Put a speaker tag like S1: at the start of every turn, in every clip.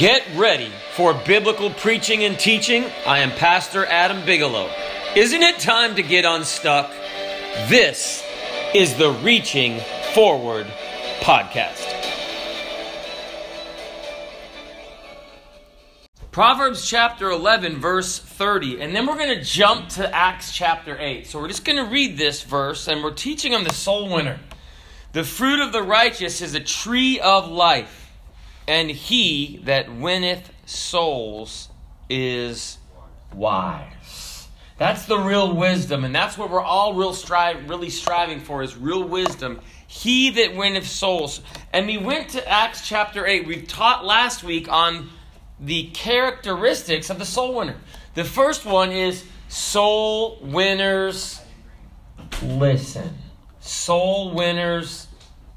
S1: Get ready for biblical preaching and teaching. I am Pastor Adam Bigelow. Isn't it time to get unstuck? This is the Reaching Forward podcast. Proverbs chapter 11, verse 30. And then we're going to jump to Acts chapter 8. So we're just going to read this verse and we're teaching on the soul winner. The fruit of the righteous is a tree of life and he that winneth souls is wise. That's the real wisdom, and that's what we're all real strive, really striving for is real wisdom. He that winneth souls. And we went to Acts chapter 8. We taught last week on the characteristics of the soul winner. The first one is soul winners listen. Soul winners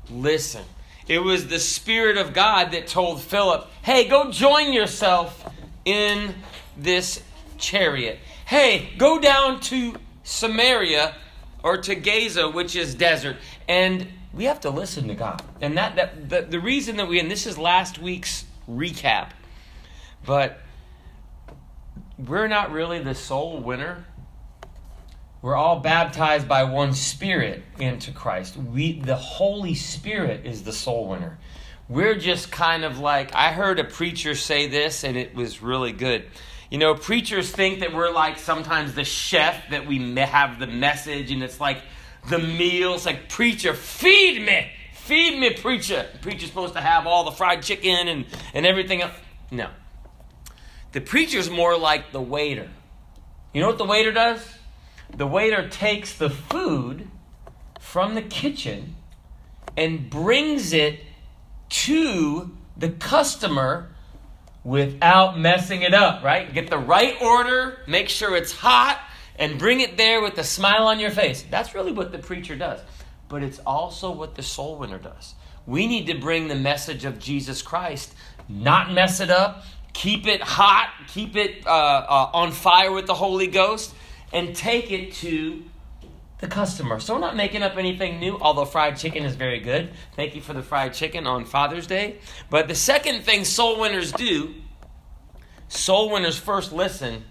S1: listen. It was the Spirit of God that told Philip, hey, go join yourself in this chariot. Hey, go down to Samaria or to Gaza, which is desert. And we have to listen to God. And that, that the, the reason that we, and this is last week's recap, but we're not really the soul winner we're all baptized by one Spirit into Christ. We, the Holy Spirit is the soul winner. We're just kind of like, I heard a preacher say this, and it was really good. You know, preachers think that we're like sometimes the chef, that we have the message, and it's like the meal. It's like, preacher, feed me. Feed me, preacher. Preacher's supposed to have all the fried chicken and, and everything else. No. The preacher's more like the waiter. You know what the waiter does? The waiter takes the food from the kitchen and brings it to the customer without messing it up, right? Get the right order, make sure it's hot, and bring it there with a smile on your face. That's really what the preacher does. But it's also what the soul winner does. We need to bring the message of Jesus Christ, not mess it up, keep it hot, keep it uh, uh, on fire with the Holy Ghost, and take it to the customer. So we're not making up anything new, although fried chicken is very good. Thank you for the fried chicken on Father's Day. But the second thing soul winners do, soul winners first listen,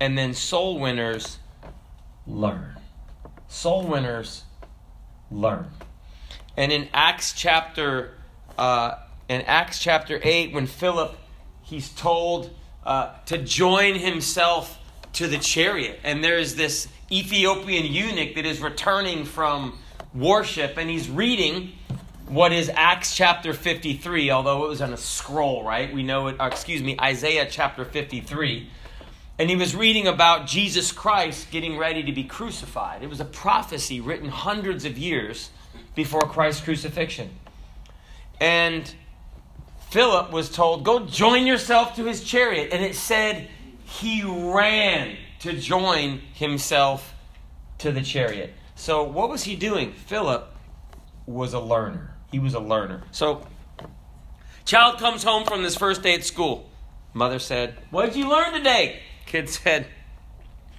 S1: and then soul winners learn. Soul winners learn. And in Acts chapter uh, in Acts chapter 8, when Philip he's told uh, to join himself to the chariot. And there's this Ethiopian eunuch that is returning from worship, and he's reading what is Acts chapter 53, although it was on a scroll, right? We know it, uh, excuse me, Isaiah chapter 53. And he was reading about Jesus Christ getting ready to be crucified. It was a prophecy written hundreds of years before Christ's crucifixion. And Philip was told, Go join yourself to his chariot. And it said, he ran to join himself to the chariot. So, what was he doing? Philip was a learner. He was a learner. So, child comes home from his first day at school. Mother said, What did you learn today? Kid said,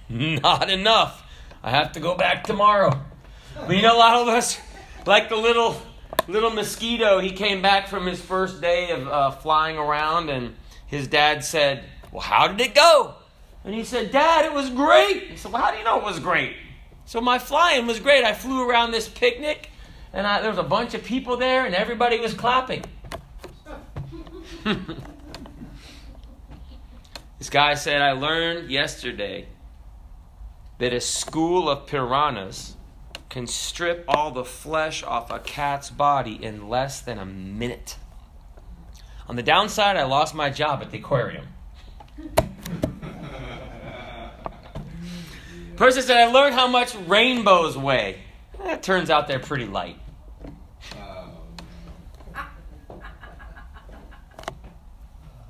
S1: Not enough. I have to go back tomorrow. But you know, a lot of us, like the little little mosquito, he came back from his first day of uh, flying around, and his dad said, well, how did it go? And he said, Dad, it was great. He said, Well, how do you know it was great? So my flying was great. I flew around this picnic, and I, there was a bunch of people there, and everybody was clapping. this guy said, I learned yesterday that a school of piranhas can strip all the flesh off a cat's body in less than a minute. On the downside, I lost my job at the aquarium. Person said, I learned how much rainbows weigh. It turns out they're pretty light.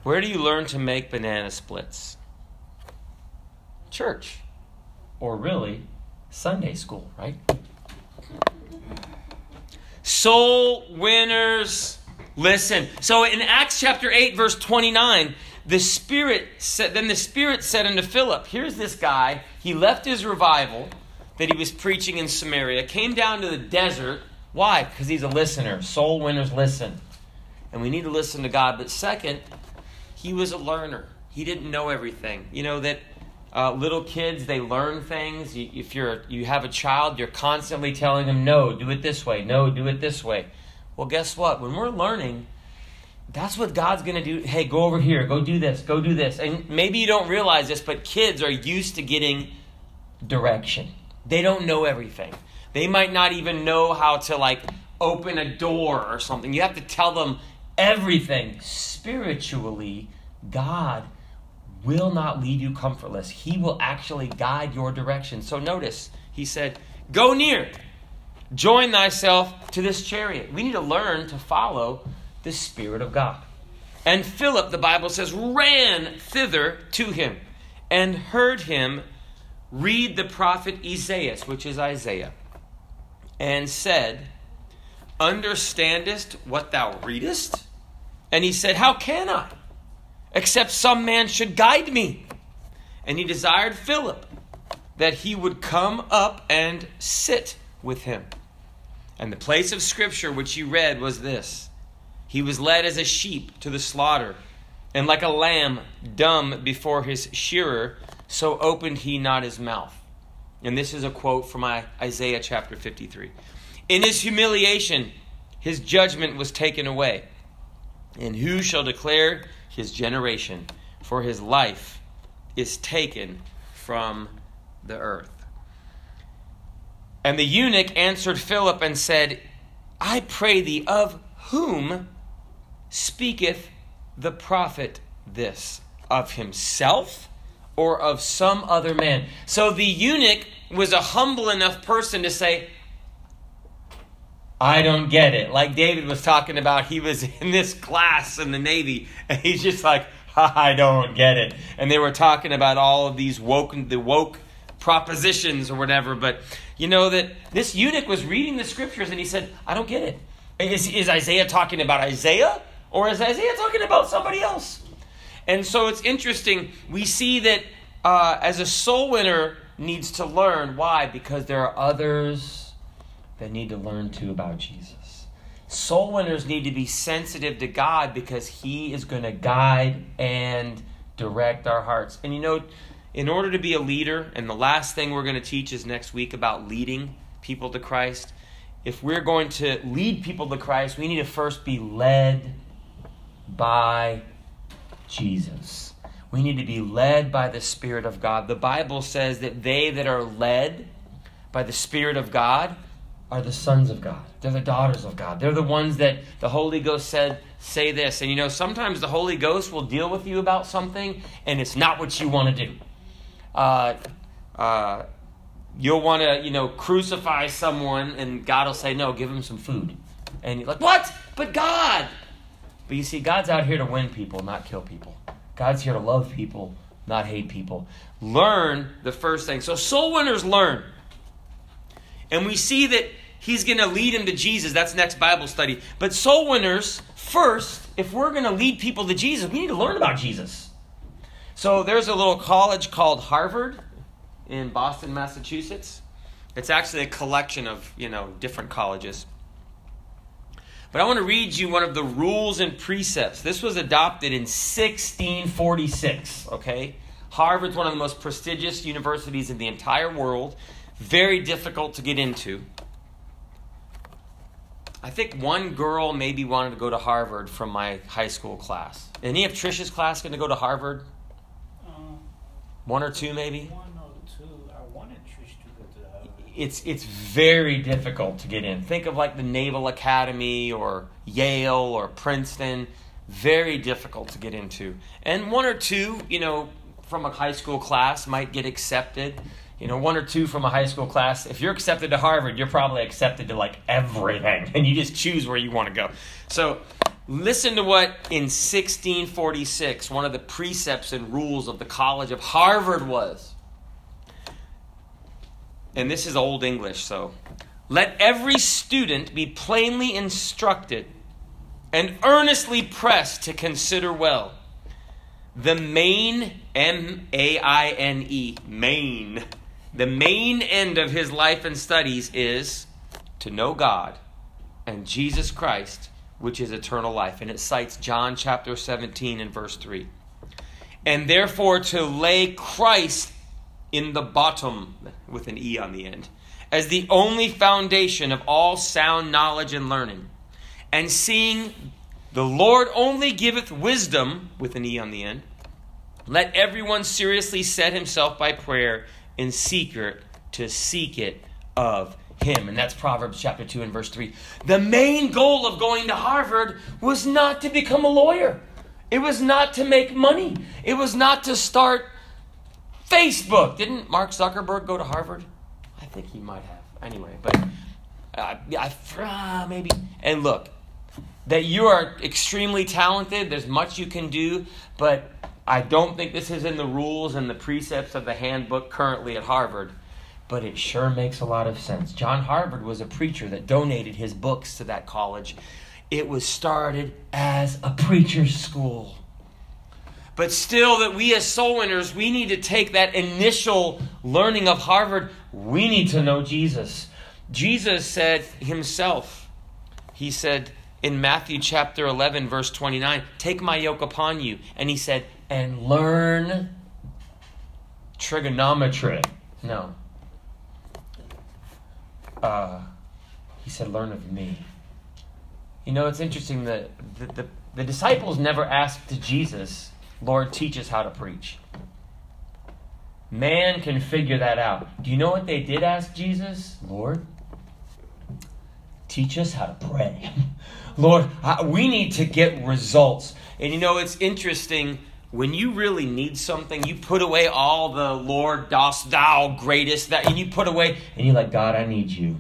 S1: Where do you learn to make banana splits? Church. Or really, Sunday school, right? Soul winners, listen. So in Acts chapter 8, verse 29, the Spirit said, then the Spirit said unto Philip, Here's this guy. He left his revival that he was preaching in Samaria, came down to the desert. Why? Because he's a listener. Soul winners listen. And we need to listen to God. But second, he was a learner. He didn't know everything. You know that uh, little kids they learn things. If you're you have a child, you're constantly telling them, "No, do it this way. No, do it this way." Well, guess what? When we're learning, that's what God's going to do. Hey, go over here. Go do this. Go do this. And maybe you don't realize this, but kids are used to getting direction. They don't know everything. They might not even know how to like open a door or something. You have to tell them everything. Spiritually, God will not leave you comfortless. He will actually guide your direction. So notice, he said, Go near, join thyself to this chariot. We need to learn to follow the Spirit of God. And Philip, the Bible says, ran thither to him and heard him read the prophet Esaias, which is Isaiah, and said, Understandest what thou readest? And he said, How can I? Except some man should guide me. And he desired Philip that he would come up and sit with him. And the place of scripture which he read was this He was led as a sheep to the slaughter, and like a lamb dumb before his shearer, so opened he not his mouth. And this is a quote from Isaiah chapter 53. In his humiliation, his judgment was taken away. And who shall declare his generation? For his life is taken from the earth. And the eunuch answered Philip and said, I pray thee, of whom speaketh the prophet this? Of himself or of some other man? So the eunuch was a humble enough person to say, I don't get it. Like David was talking about, he was in this class in the Navy, and he's just like, I don't get it. And they were talking about all of these woke, the woke propositions or whatever. But you know that this eunuch was reading the scriptures and he said, I don't get it. Is, is Isaiah talking about Isaiah? Or is Isaiah talking about somebody else? And so it's interesting. We see that uh, as a soul winner needs to learn. Why? Because there are others that need to learn too about Jesus. Soul winners need to be sensitive to God because He is going to guide and direct our hearts. And you know, in order to be a leader, and the last thing we're going to teach is next week about leading people to Christ. If we're going to lead people to Christ, we need to first be led by Jesus. We need to be led by the Spirit of God. The Bible says that they that are led by the Spirit of God are the sons of God. They're the daughters of God. They're the ones that the Holy Ghost said, say this. And you know, sometimes the Holy Ghost will deal with you about something and it's not what you want to do uh, uh, you'll want to, you know, crucify someone, and God will say, no, give him some food. And you're like, what? But God! But you see, God's out here to win people, not kill people. God's here to love people, not hate people. Learn the first thing. So soul winners learn. And we see that he's going to lead him to Jesus. That's next Bible study. But soul winners, first, if we're going to lead people to Jesus, we need to learn about Jesus. So there's a little college called Harvard in Boston, Massachusetts. It's actually a collection of, you know, different colleges. But I want to read you one of the rules and precepts. This was adopted in 1646, okay? Harvard's one of the most prestigious universities in the entire world. Very difficult to get into. I think one girl maybe wanted to go to Harvard from my high school class. Any of Trisha's class going to go to Harvard? Uh, one or two, maybe.
S2: One or two. I wanted Trish to go to Harvard.
S1: It's it's very difficult to get in. Think of like the Naval Academy or Yale or Princeton. Very difficult to get into. And one or two, you know, from a high school class might get accepted. You know, one or two from a high school class. If you're accepted to Harvard, you're probably accepted to like everything, and you just choose where you want to go. So Listen to what in 1646 one of the precepts and rules of the College of Harvard was. And this is Old English, so. Let every student be plainly instructed and earnestly pressed to consider well the main M A I N E, main. The main end of his life and studies is to know God and Jesus Christ which is eternal life. And it cites John chapter 17 and verse 3. And therefore to lay Christ in the bottom, with an E on the end, as the only foundation of all sound knowledge and learning. And seeing the Lord only giveth wisdom, with an E on the end, let everyone seriously set himself by prayer in secret to seek it of him. And that's Proverbs chapter 2 and verse 3. The main goal of going to Harvard was not to become a lawyer, it was not to make money, it was not to start Facebook. Didn't Mark Zuckerberg go to Harvard? I think he might have. Anyway, but uh, I, uh, maybe. And look, that you are extremely talented, there's much you can do, but I don't think this is in the rules and the precepts of the handbook currently at Harvard, but it sure makes a lot of sense. John Harvard was a preacher that donated his books to that college. It was started as a preacher's school. But still, that we as soul winners, we need to take that initial learning of Harvard. We need to know Jesus. Jesus said himself, He said in Matthew chapter 11, verse 29, Take my yoke upon you. And He said, and learn trigonometry. No. Uh, he said, Learn of me. You know, it's interesting that the, the, the disciples never asked Jesus, Lord, teach us how to preach. Man can figure that out. Do you know what they did ask Jesus? Lord, teach us how to pray. Lord, we need to get results. And you know, it's interesting when you really need something, you put away all the Lord, dost thou greatest that, and you put away, and you're like, God, I need you.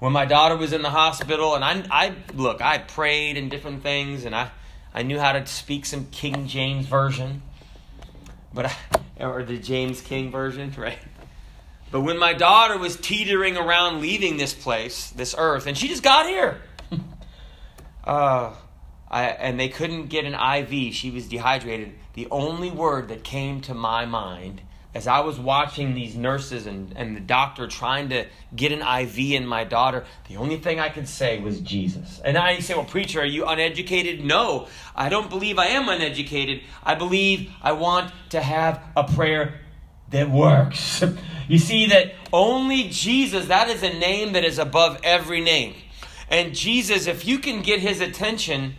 S1: When my daughter was in the hospital, and I, I look, I prayed and different things, and I, I knew how to speak some King James version, but I, or the James King version, right? But when my daughter was teetering around leaving this place, this earth, and she just got here, uh, I, and they couldn't get an IV. She was dehydrated. The only word that came to my mind as I was watching these nurses and, and the doctor trying to get an IV in my daughter, the only thing I could say was Jesus. And I say, Well, preacher, are you uneducated? No, I don't believe I am uneducated. I believe I want to have a prayer that works. you see, that only Jesus, that is a name that is above every name. And Jesus, if you can get his attention,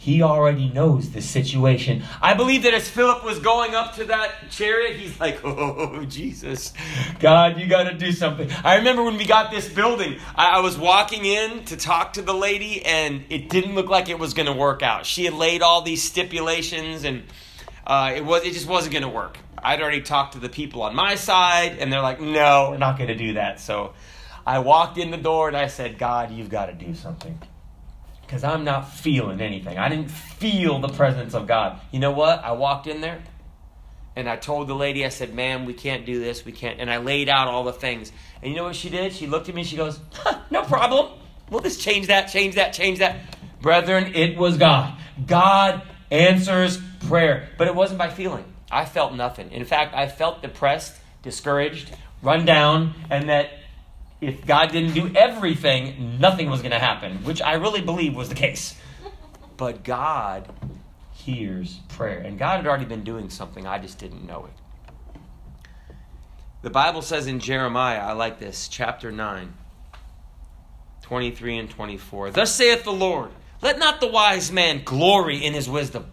S1: he already knows the situation. I believe that as Philip was going up to that chariot, he's like, Oh, Jesus, God, you got to do something. I remember when we got this building, I, I was walking in to talk to the lady, and it didn't look like it was going to work out. She had laid all these stipulations, and uh, it, was, it just wasn't going to work. I'd already talked to the people on my side, and they're like, No, we're not going to do that. So I walked in the door and I said, God, you've got to do something because I'm not feeling anything. I didn't feel the presence of God. You know what? I walked in there and I told the lady, I said, ma'am, we can't do this. We can't. And I laid out all the things. And you know what she did? She looked at me she goes, no problem. We'll just change that, change that, change that. Brethren, it was God. God answers prayer. But it wasn't by feeling. I felt nothing. In fact, I felt depressed, discouraged, run down, and that if God didn't do everything, nothing was going to happen, which I really believe was the case. But God hears prayer. And God had already been doing something, I just didn't know it. The Bible says in Jeremiah, I like this, chapter 9, 23 and 24. Thus saith the Lord, let not the wise man glory in his wisdom,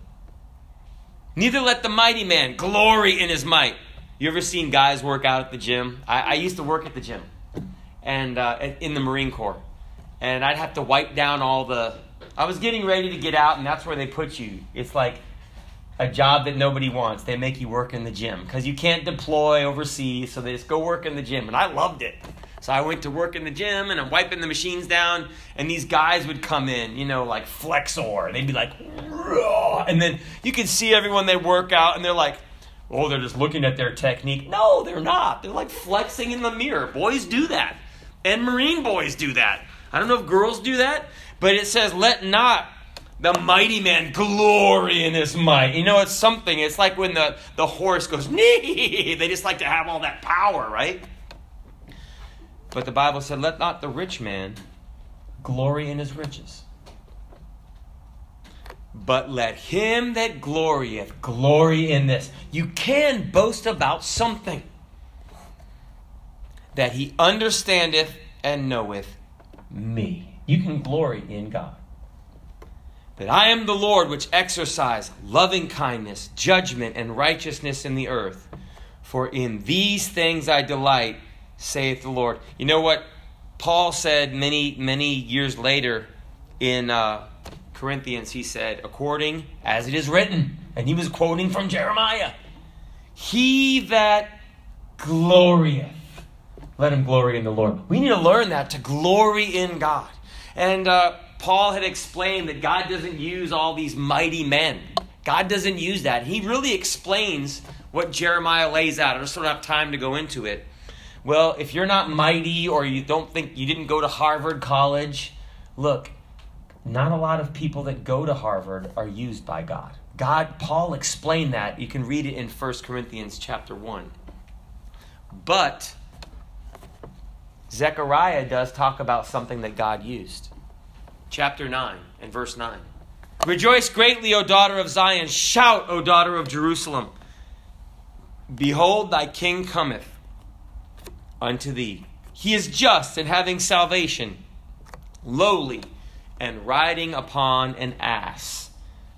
S1: neither let the mighty man glory in his might. You ever seen guys work out at the gym? I, I used to work at the gym and uh, in the Marine Corps, and I'd have to wipe down all the. I was getting ready to get out, and that's where they put you. It's like a job that nobody wants. They make you work in the gym because you can't deploy overseas, so they just go work in the gym, and I loved it. So I went to work in the gym and I'm wiping the machines down, and these guys would come in, you know, like Flexor. They'd be like, and then you could see everyone they work out, and they're like, oh, they're just looking at their technique. No, they're not. They're like flexing in the mirror. Boys do that. And Marine boys do that. I don't know if girls do that, but it says, let not the mighty man glory in his might. You know, it's something. It's like when the, the horse goes, nee. They just like to have all that power, right? But the Bible said, let not the rich man glory in his riches. But let him that glorieth glory in this. You can boast about something that he understandeth and knoweth me. You can glory in God. That I am the Lord which exercise loving kindness, judgment, and righteousness in the earth. For in these things I delight, saith the Lord. You know what Paul said many, many years later in uh, Corinthians? He said, according as it is written. And he was quoting from Jeremiah He that glorieth, let him glory in the Lord. We need to learn that to glory in God. And uh, Paul had explained that God doesn't use all these mighty men. God doesn't use that. He really explains what Jeremiah lays out. I just don't have time to go into it. Well, if you're not mighty or you don't think you didn't go to Harvard College, look, not a lot of people that go to Harvard are used by God. God, Paul explained that. You can read it in 1 Corinthians chapter 1. But Zechariah does talk about something that God used. Chapter 9 and verse 9. Rejoice greatly, O daughter of Zion. Shout, O daughter of Jerusalem. Behold, thy king cometh unto thee. He is just and having salvation, lowly, and riding upon an ass,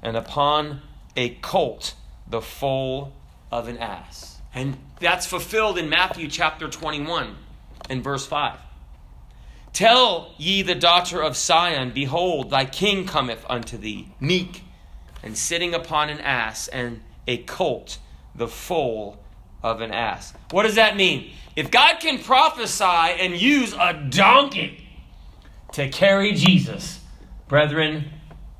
S1: and upon a colt, the foal of an ass. And that's fulfilled in Matthew chapter 21 and verse 5. Tell ye the daughter of Sion, Behold, thy king cometh unto thee, meek, and sitting upon an ass, and a colt, the foal of an ass. What does that mean? If God can prophesy and use a donkey to carry Jesus, brethren,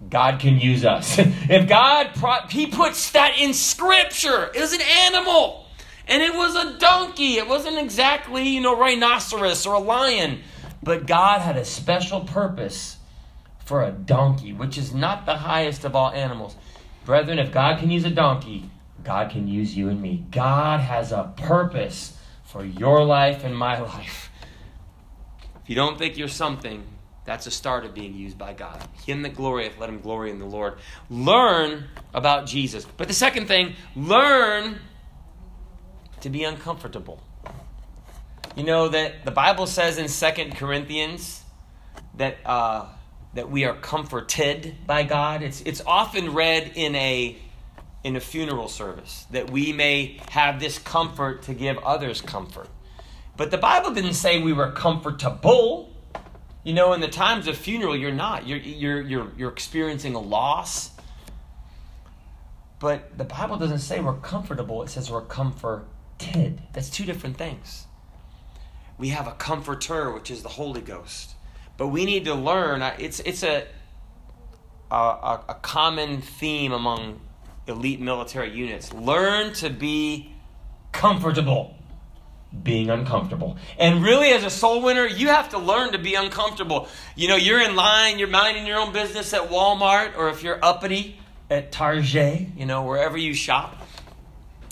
S1: God can use us. if God, pro- He puts that in Scripture, was an animal. And it was a donkey. It wasn't exactly, you know, rhinoceros or a lion. But God had a special purpose for a donkey, which is not the highest of all animals. Brethren, if God can use a donkey, God can use you and me. God has a purpose for your life and my life. If you don't think you're something, that's a start of being used by God. Him that glorieth, let him glory in the Lord. Learn about Jesus. But the second thing, learn to be uncomfortable. You know that the Bible says in Second Corinthians that uh, that we are comforted by God. It's it's often read in a in a funeral service that we may have this comfort to give others comfort. But the Bible didn't say we were comfortable. You know, in the times of funeral, you're not. You're you're you're, you're experiencing a loss. But the Bible doesn't say we're comfortable. It says we're comforted. That's two different things we have a comforter, which is the Holy Ghost. But we need to learn. It's it's a a, a common theme among elite military units. Learn to be comfortable being uncomfortable. And really, as a soul winner, you have to learn to be uncomfortable. You know, you're in line, you're minding your own business at Walmart, or if you're uppity at Target, you know, wherever you shop.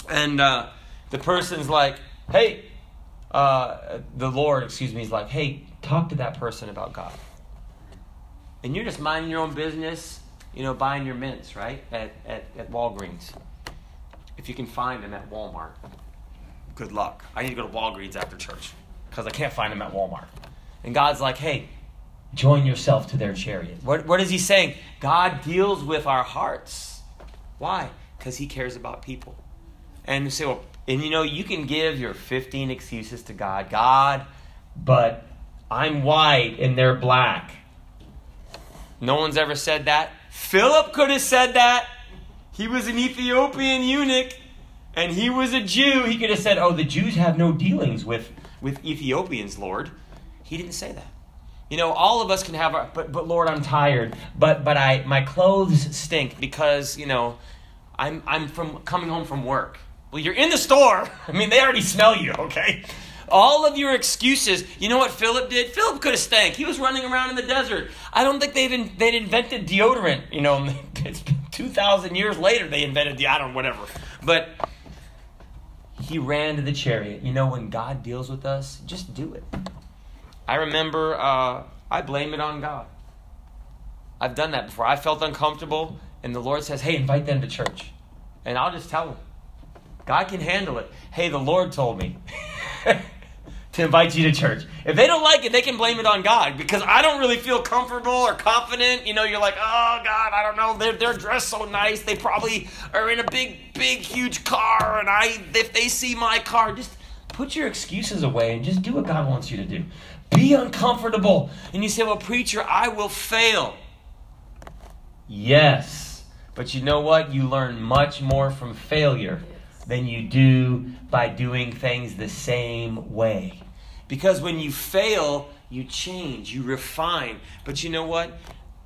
S1: And uh, the person's like, hey, uh, the Lord, excuse me, is like, hey, talk to that person about God. And you're just minding your own business, you know, buying your mints, right? At, at, at Walgreens. If you can find them at Walmart. Good luck. I need to go to Walgreens after church because I can't find them at Walmart. And God's like, hey, join yourself to their chariot. What, what is he saying? God deals with our hearts. Why? Because he cares about people. And you say, well, and you know, you can give your 15 excuses to God. God, but I'm white and they're black. No one's ever said that. Philip could have said that. He was an Ethiopian eunuch and he was a Jew. He could have said, Oh, the Jews have no dealings with, with Ethiopians, Lord. He didn't say that. You know, all of us can have our, but, but Lord, I'm tired. But, but I, my clothes stink because, you know, I'm, I'm from coming home from work well, you're in the store. I mean, they already smell you, okay? All of your excuses. You know what Philip did? Philip could have stank. He was running around in the desert. I don't think they've in, they'd invented deodorant. You know, 2,000 years later they invented deodorant, whatever. But he ran to the chariot. You know, when God deals with us, just do it. I remember, uh, I blame it on God. I've done that before. I felt uncomfortable and the Lord says, hey, invite them to church. And I'll just tell them. God can handle it. Hey, the Lord told me to invite you to church. If they don't like it, they can blame it on God because I don't really feel comfortable or confident. You know, you're like, oh, God, I don't know. They're, they're dressed so nice. They probably are in a big, big, huge car. And I, if they see my car, just put your excuses away and just do what God wants you to do. Be uncomfortable. And you say, well, preacher, I will fail. Yes. But you know what? You learn much more from failure than you do by doing things the same way. Because when you fail, you change, you refine. But you know what?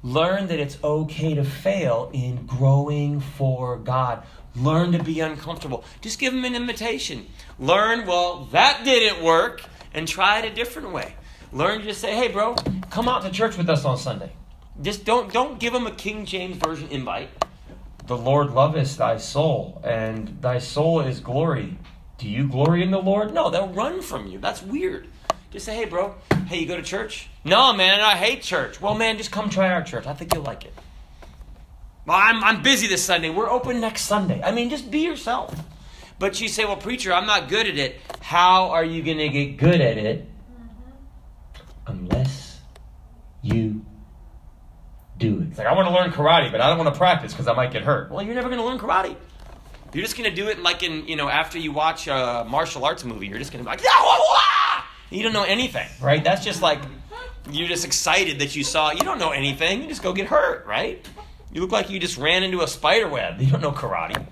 S1: Learn that it's okay to fail in growing for God. Learn to be uncomfortable. Just give them an invitation. Learn, well, that didn't work, and try it a different way. Learn to just say, hey, bro, come out to church with us on Sunday. Just don't, don't give them a King James Version invite. The Lord loveth thy soul, and thy soul is glory. Do you glory in the Lord? No, they'll run from you. That's weird. Just say, hey, bro, hey, you go to church? No, man, I hate church. Well, man, just come try our church. I think you'll like it. Well, I'm, I'm busy this Sunday. We're open next Sunday. I mean, just be yourself. But you say, well, preacher, I'm not good at it. How are you going to get good at it mm-hmm. unless you do it? It's like, I want to learn karate, but I don't want to practice because I might get hurt. Well, you're never going to learn karate. You're just going to do it like in, you know, after you watch a martial arts movie, you're just going to be like, you don't know anything, right? That's just like, you're just excited that you saw, you don't know anything. You just go get hurt, right? You look like you just ran into a spider web. You don't know karate.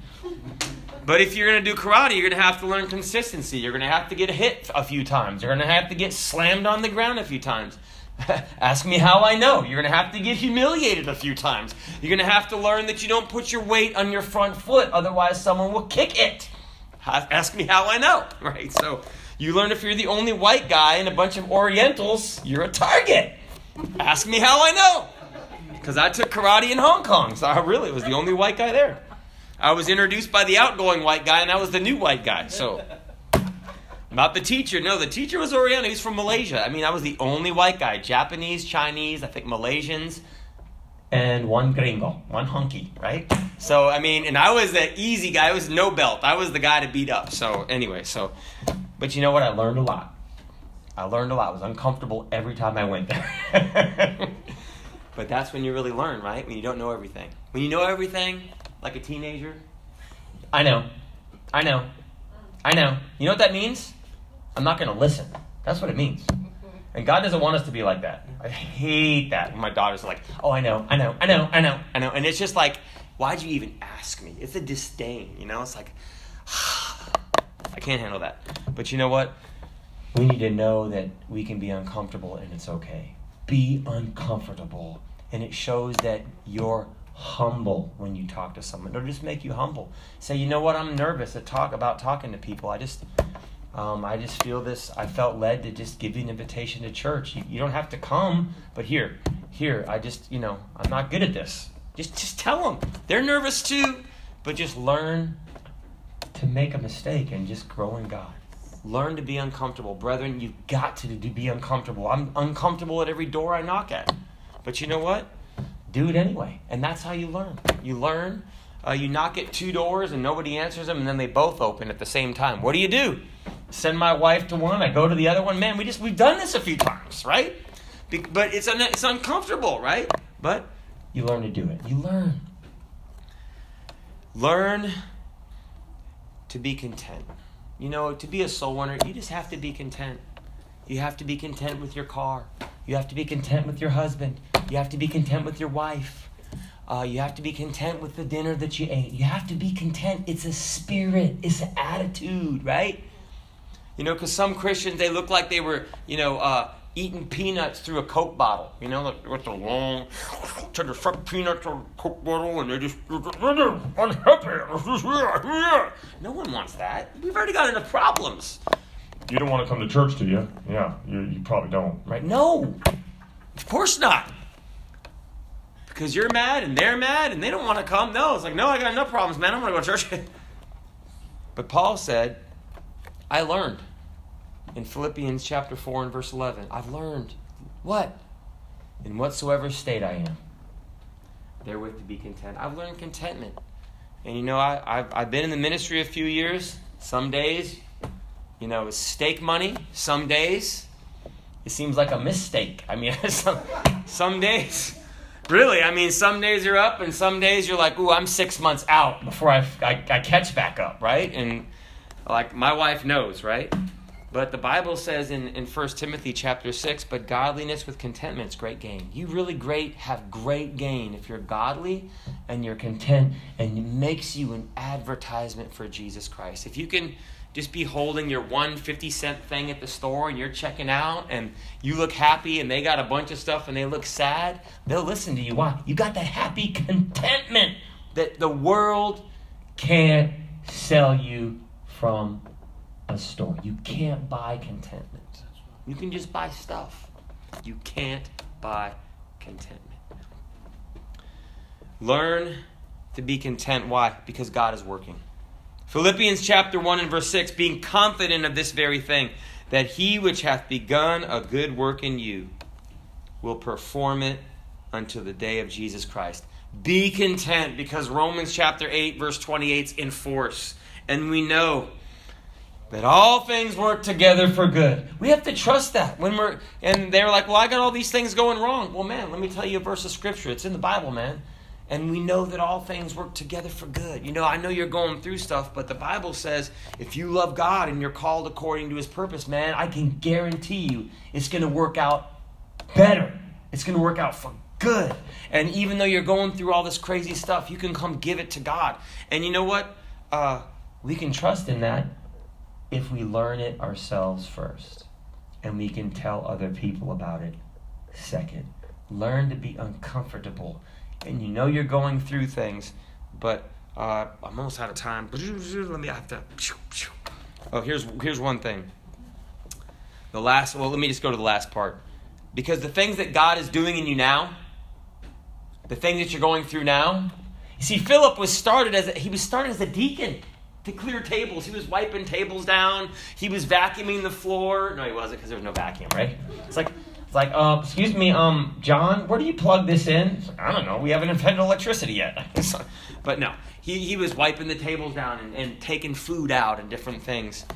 S1: But if you're going to do karate, you're going to have to learn consistency. You're going to have to get hit a few times. You're going to have to get slammed on the ground a few times. Ask me how I know. You're going to have to get humiliated a few times. You're going to have to learn that you don't put your weight on your front foot, otherwise, someone will kick it. Ask me how I know, right? So you learn if you're the only white guy in a bunch of Orientals, you're a target. Ask me how I know. Because I took karate in Hong Kong, so I really was the only white guy there. I was introduced by the outgoing white guy, and I was the new white guy. So, not the teacher. No, the teacher was Oriental. He's from Malaysia. I mean, I was the only white guy. Japanese, Chinese, I think Malaysians, and one gringo, one hunky, right? So, I mean, and I was the easy guy. I was no belt. I was the guy to beat up. So, anyway, so, but you know what? I learned a lot. I learned a lot. I was uncomfortable every time I went there. but that's when you really learn, right? When you don't know everything. When you know everything, like a teenager, I know. I know. I know. You know what that means? I'm not going to listen. That's what it means. And God doesn't want us to be like that. I hate that my daughters are like, oh, I know, I know, I know, I know, I know. And it's just like, why'd you even ask me? It's a disdain, you know? It's like, I can't handle that. But you know what? We need to know that we can be uncomfortable and it's okay. Be uncomfortable. And it shows that you're humble when you talk to someone. It'll just make you humble. Say, you know what? I'm nervous to talk about talking to people. I just, um, I just feel this. I felt led to just give you an invitation to church. You, you don't have to come, but here, here. I just, you know, I'm not good at this. Just, just tell them. They're nervous too, but just learn to make a mistake and just grow in God. Learn to be uncomfortable, brethren. You've got to be uncomfortable. I'm uncomfortable at every door I knock at, but you know what? do it anyway. And that's how you learn. You learn, uh, you knock at two doors and nobody answers them, and then they both open at the same time. What do you do? Send my wife to one, I go to the other one. Man, we just we've done this a few times, right? Be- but it's un- it's uncomfortable, right? But you learn to do it. You learn. Learn to be content. You know, to be a soul winner, you just have to be content. You have to be content with your car. You have to be content with your husband. You have to be content with your wife. Uh, you have to be content with the dinner that you ate. You have to be content. It's a spirit, it's an attitude, right? You know, because some Christians, they look like they were, you know, uh, eating peanuts through a Coke bottle. You know, like with the long, to the suck peanuts on a Coke bottle, and they just, unhappy. No one wants that. We've already got enough problems.
S3: You don't want to come to church, do you? Yeah, you, you probably don't.
S1: Right? No, of course not because you're mad and they're mad and they don't want to come. No, it's like, no, I got no problems, man. I'm going to go to church. but Paul said, I learned in Philippians chapter 4 and verse 11. I've learned what? In whatsoever state I am, therewith to be content. I've learned contentment. And you know, I, I've, I've been in the ministry a few years. Some days, you know, it's steak money. Some days, it seems like a mistake. I mean, some, some days, really, I mean, some days you're up and some days you're like, ooh, I'm six months out before I, I, I catch back up, right? And like my wife knows, right? But the Bible says in, in 1 Timothy chapter 6, but godliness with contentment is great gain. You really great have great gain if you're godly and you're content and it makes you an advertisement for Jesus Christ. If you can just be holding your one 50 cent thing at the store and you're checking out and you look happy and they got a bunch of stuff and they look sad, they'll listen to you. Why? You got that happy contentment that the world can't sell you from a store. You can't buy contentment. You can just buy stuff. You can't buy contentment. Learn to be content. Why? Because God is working. Philippians chapter 1 and verse 6 being confident of this very thing, that he which hath begun a good work in you will perform it until the day of Jesus Christ. Be content because Romans chapter 8 verse 28 is in force. And we know that all things work together for good. We have to trust that when we're and they're like, "Well, I got all these things going wrong." Well, man, let me tell you a verse of scripture. It's in the Bible, man. And we know that all things work together for good. You know, I know you're going through stuff, but the Bible says if you love God and you're called according to his purpose, man, I can guarantee you it's going to work out better. It's going to work out for good. And even though you're going through all this crazy stuff, you can come give it to God. And you know what? Uh, we can trust in that if we learn it ourselves first and we can tell other people about it second. Learn to be uncomfortable. And you know you're going through things, but uh, I'm almost out of time. Let me I have to. Oh, here's here's one thing. The last. Well, let me just go to the last part, because the things that God is doing in you now, the things that you're going through now. You see, Philip was started as a, he was started as a deacon to clear tables. He was wiping tables down. He was vacuuming the floor. No, he wasn't because there was no vacuum, right? It's like, it's like, uh, excuse me, um, John, where do you plug this in? Like, I don't know. We haven't invented electricity yet. but no, he, he was wiping the tables down and, and taking food out and different things.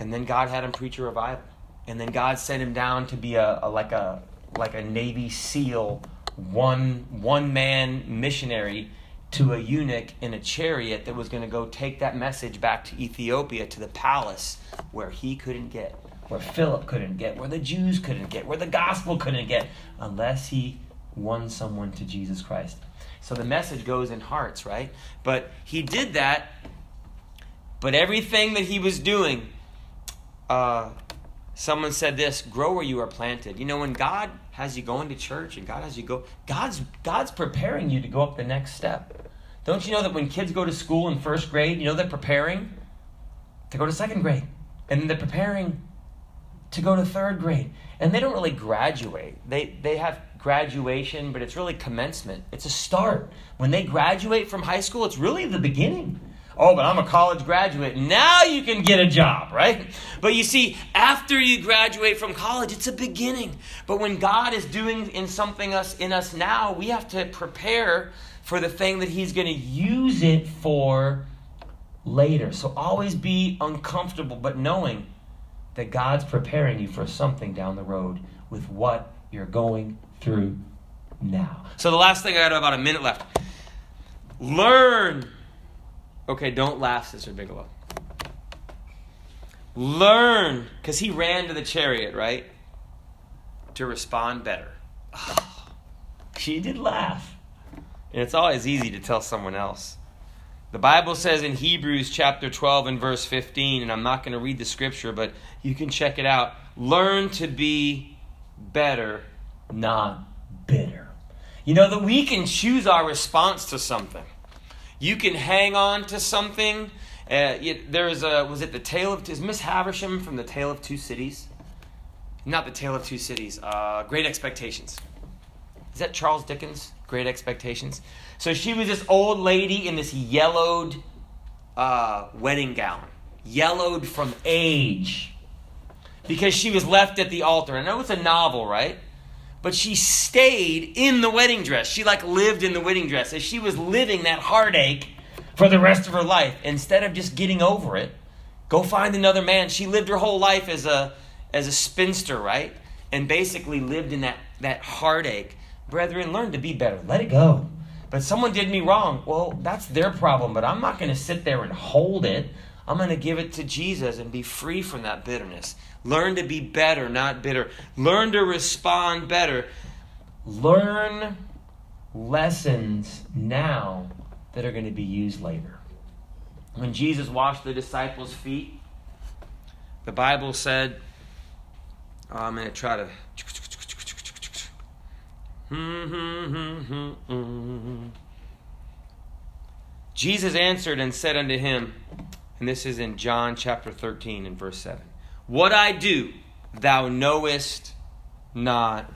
S1: And then God had him preach a revival. And then God sent him down to be a, a like a like a Navy SEAL, one one man missionary to a eunuch in a chariot that was going to go take that message back to Ethiopia to the palace where he couldn't get, where Philip couldn't get, where the Jews couldn't get, where the gospel couldn't get, unless he won someone to Jesus Christ. So the message goes in hearts, right? But he did that, but everything that he was doing, uh, someone said this grow where you are planted. You know, when God has you going to church and God has you go, God's, God's preparing you to go up the next step. Don't you know that when kids go to school in first grade, you know they're preparing to go to second grade? And they're preparing to go to third grade. And they don't really graduate. They, they have graduation, but it's really commencement. It's a start. When they graduate from high school, it's really the beginning. Oh, but I'm a college graduate. Now you can get a job, right? But you see, after you graduate from college, it's a beginning. But when God is doing in something us in us now, we have to prepare for the thing that He's going to use it for later. So always be uncomfortable, but knowing that God's preparing you for something down the road with what you're going through now. So the last thing I got about a minute left. Learn. Okay, don't laugh, Sister Bigelow. Learn, because he ran to the chariot, right? To respond better. Oh, she did laugh. And it's always easy to tell someone else. The Bible says in Hebrews chapter 12 and verse 15, and I'm not going to read the scripture, but you can check it out. Learn to be better, not bitter. You know that we can choose our response to something. You can hang on to something. Uh, it, there's a was it the tale of is Miss Havisham from the Tale of Two Cities? Not the Tale of Two Cities. Uh, Great Expectations. Is that Charles Dickens? Great Expectations. So she was this old lady in this yellowed uh, wedding gown, yellowed from age, because she was left at the altar. I know it's a novel, right? but she stayed in the wedding dress. She like lived in the wedding dress as she was living that heartache for the rest of her life. Instead of just getting over it, go find another man. She lived her whole life as a as a spinster, right? And basically lived in that that heartache. Brethren, learn to be better. Let it go. But someone did me wrong. Well, that's their problem, but I'm not going to sit there and hold it. I'm going to give it to Jesus and be free from that bitterness. Learn to be better, not bitter. Learn to respond better. Learn lessons now that are going to be used later. When Jesus washed the disciples' feet, the Bible said, oh, I'm going to try to. Jesus answered and said unto him, and this is in John chapter 13 and verse 7 What I do, thou knowest not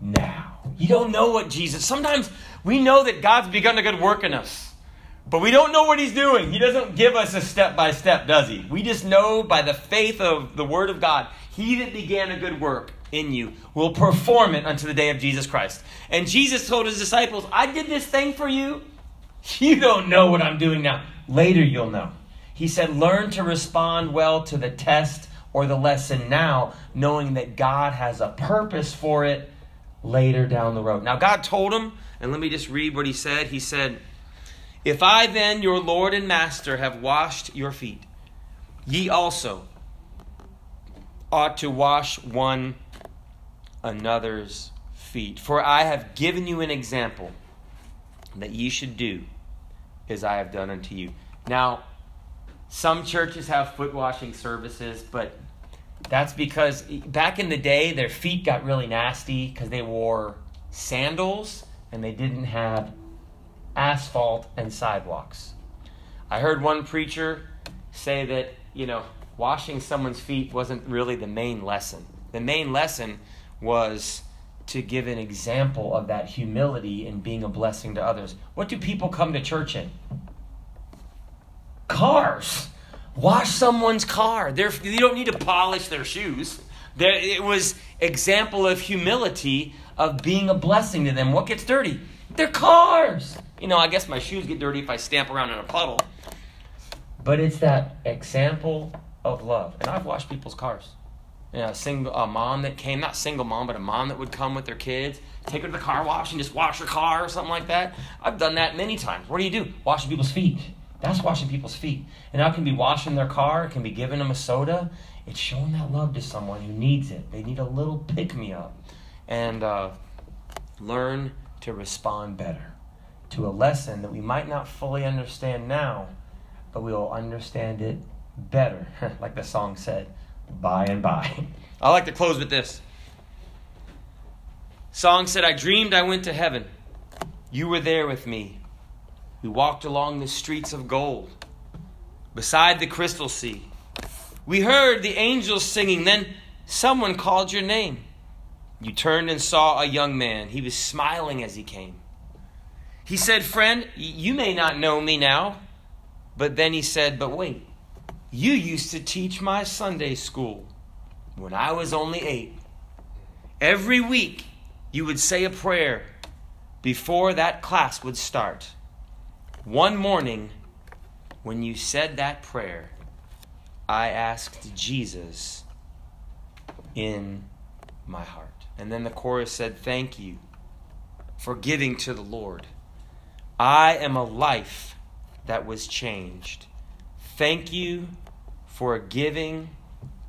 S1: now. You don't know what Jesus. Sometimes we know that God's begun a good work in us, but we don't know what He's doing. He doesn't give us a step by step, does He? We just know by the faith of the Word of God, He that began a good work in you will perform it unto the day of Jesus Christ. And Jesus told His disciples, I did this thing for you. You don't know what I'm doing now. Later you'll know. He said, Learn to respond well to the test or the lesson now, knowing that God has a purpose for it later down the road. Now, God told him, and let me just read what he said. He said, If I then, your Lord and Master, have washed your feet, ye also ought to wash one another's feet. For I have given you an example that ye should do as I have done unto you. Now, some churches have foot washing services, but that's because back in the day, their feet got really nasty because they wore sandals and they didn't have asphalt and sidewalks. I heard one preacher say that, you know, washing someone's feet wasn't really the main lesson. The main lesson was to give an example of that humility and being a blessing to others. What do people come to church in? Cars. Wash someone's car. They're, you don't need to polish their shoes. It was example of humility of being a blessing to them. What gets dirty? Their cars. You know, I guess my shoes get dirty if I stamp around in a puddle. But it's that example of love. And I've washed people's cars. You know, a single a mom that came, not single mom, but a mom that would come with their kids, take her to the car wash and just wash her car or something like that. I've done that many times. What do you do? Washing people's feet. That's washing people's feet. And it can be washing their car, it can be giving them a soda. It's showing that love to someone who needs it. They need a little pick me up. And uh, learn to respond better to a lesson that we might not fully understand now, but we will understand it better, like the song said, by and by. I like to close with this. Song said, I dreamed I went to heaven. You were there with me. We walked along the streets of gold, beside the crystal sea. We heard the angels singing, then someone called your name. You turned and saw a young man. He was smiling as he came. He said, Friend, you may not know me now. But then he said, But wait, you used to teach my Sunday school when I was only eight. Every week, you would say a prayer before that class would start. One morning, when you said that prayer, I asked Jesus in my heart. And then the chorus said, Thank you for giving to the Lord. I am a life that was changed. Thank you for giving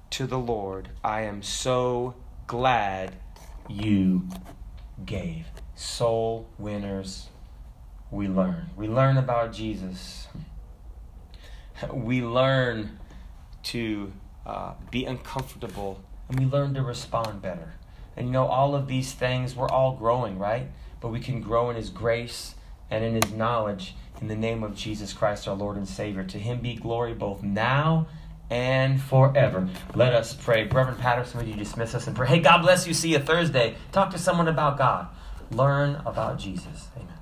S1: to the Lord. I am so glad you gave. Soul winners, we learn. We learn about Jesus. We learn to uh, be uncomfortable and we learn to respond better. And you know, all of these things, we're all growing, right? But we can grow in His grace and in His knowledge in the name of Jesus Christ, our Lord and Savior. To Him be glory both now and forever. Let us pray. Reverend Patterson, would you dismiss us and pray? Hey, God bless you. See you Thursday. Talk to someone about God. Learn about Jesus. Amen.